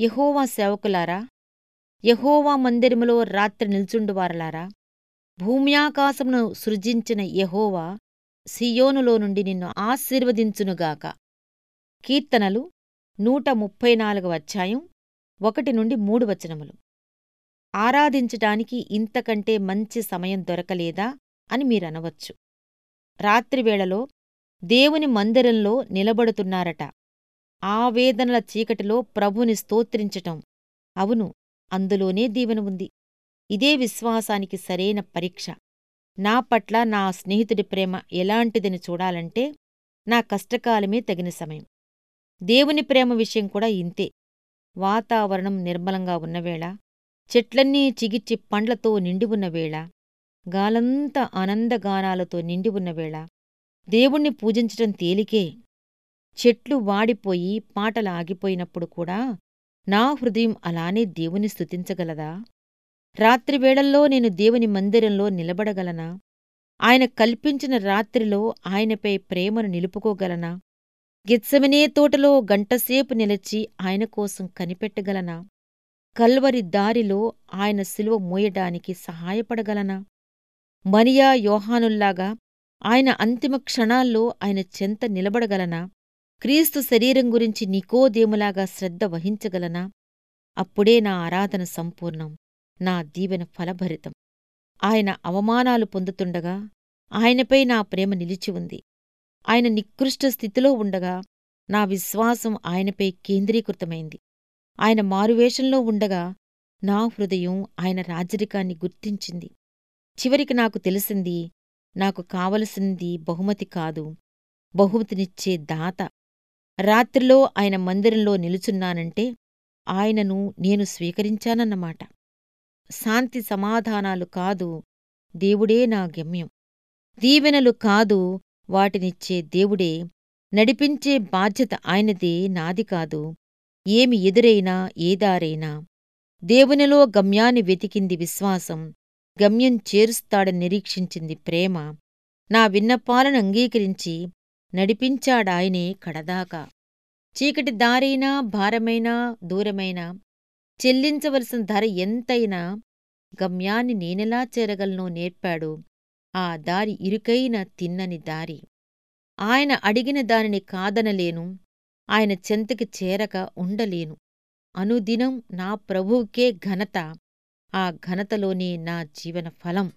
యహోవా సేవకులారా యహోవా మందిరములో రాత్రి నిల్చుండువారలారా భూమ్యాకాశమును సృజించిన యహోవా సియోనులో నుండి నిన్ను ఆశీర్వదించునుగాక. కీర్తనలు నూట ముప్పై నాలుగవ అధ్యాయం ఒకటి నుండి మూడు వచనములు. ఆరాధించటానికి ఇంతకంటే మంచి సమయం దొరకలేదా అని మీరనవచ్చు. రాత్రివేళలో దేవుని మందిరంలో నిలబడుతున్నారట. ఆవేదనల చీకటిలో ప్రభుని స్తోత్రించటం. అవును అందులోనే దీవెన ఉంది. ఇదే విశ్వాసానికి సరైన పరీక్ష. నా పట్ల నా స్నేహితుడి ప్రేమ ఎలాంటిదని చూడాలంటే నా కష్టకాలమే తగిన సమయం. దేవుని ప్రేమ విషయం కూడా ఇంతే. వాతావరణం నిర్మలంగా ఉన్నవేళ చెట్లన్నీ చిగిచ్చి పండ్లతో నిండి ఉన్నవేళ గాలంతా ఆనందగానాలతో నిండి ఉన్నవేళ దేవుణ్ణి పూజించటం తేలికే చెట్లు వాడిపోయి పాటలు ఆగిపోయినప్పుడు కూడా నా హృదయం అలానే దేవుని స్తుతించగలదా? రాత్రివేళల్లో నేను దేవుని మందిరంలో నిలబడగలనా? ఆయన కల్పించిన రాత్రిలో ఆయనపై ప్రేమను నిలుపుకోగలనా? గిత్సమినే తోటలో గంటసేపు నిలిచి ఆయన కోసం కనిపెట్టగలనా? కల్వరి దారిలో ఆయన సిలువ మోయడానికి సహాయపడగలనా? మరియా యోహానుల్లాగా ఆయన అంతిమ క్షణాల్లో ఆయన చెంత నిలబడగలనా? క్రీస్తు శరీరం గురించి నికోదేములాగా శ్రద్ధ వహించగలనా? అప్పుడే నా ఆరాధన సంపూర్ణం నా దీవెన ఫలభరితం. ఆయన అవమానాలు పొందుతుండగా ఆయనపై నా ప్రేమ నిలిచి ఉంది. ఆయన నికృష్ట స్థితిలో ఉండగా నా విశ్వాసం ఆయనపై కేంద్రీకృతమైంది. ఆయన మారువేషంలో ఉండగా నా హృదయం ఆయన రాజరికాన్ని గుర్తించింది. చివరికి నాకు తెలిసింది నాకు కావలసింది బహుమతి కాదు బహుమతినిచ్చే దాత. రాత్రిలో ఆయన మందిరంలో నిలుచున్నానంటే ఆయనను నేను స్వీకరించానన్నమాట. శాంతి సమాధానాలు కాదు దేవుడే నా గమ్యం. దీవెనలు కాదు వాటినిచ్చే దేవుడే నడిపించే బాధ్యత ఆయనదే నాది కాదు. ఏమి ఎదురైనా ఏదారైనా. దేవునిలో గమ్యాన్ని వెతికింది విశ్వాసం గమ్యం చేరుస్తాడని నిరీక్షించింది ప్రేమ. నా విన్నపాలను అంగీకరించి నడిపించాడాయనే కడదాకా. చీకటి దారైనా భారమైనా దూరమైనా చెల్లించవలసిన ధర ఎంతైనా గమ్యాన్ని నేనెలా చేరగలనో నేర్పాడు ఆ దారి ఇరుకైన తిన్నని దారి. ఆయన అడిగిన దానిని కాదనలేను ఆయన చెంతకి చేరక ఉండలేను. అనుదినం నా ప్రభువుకే ఘనత ఆ ఘనతలోనే నా జీవన ఫలం.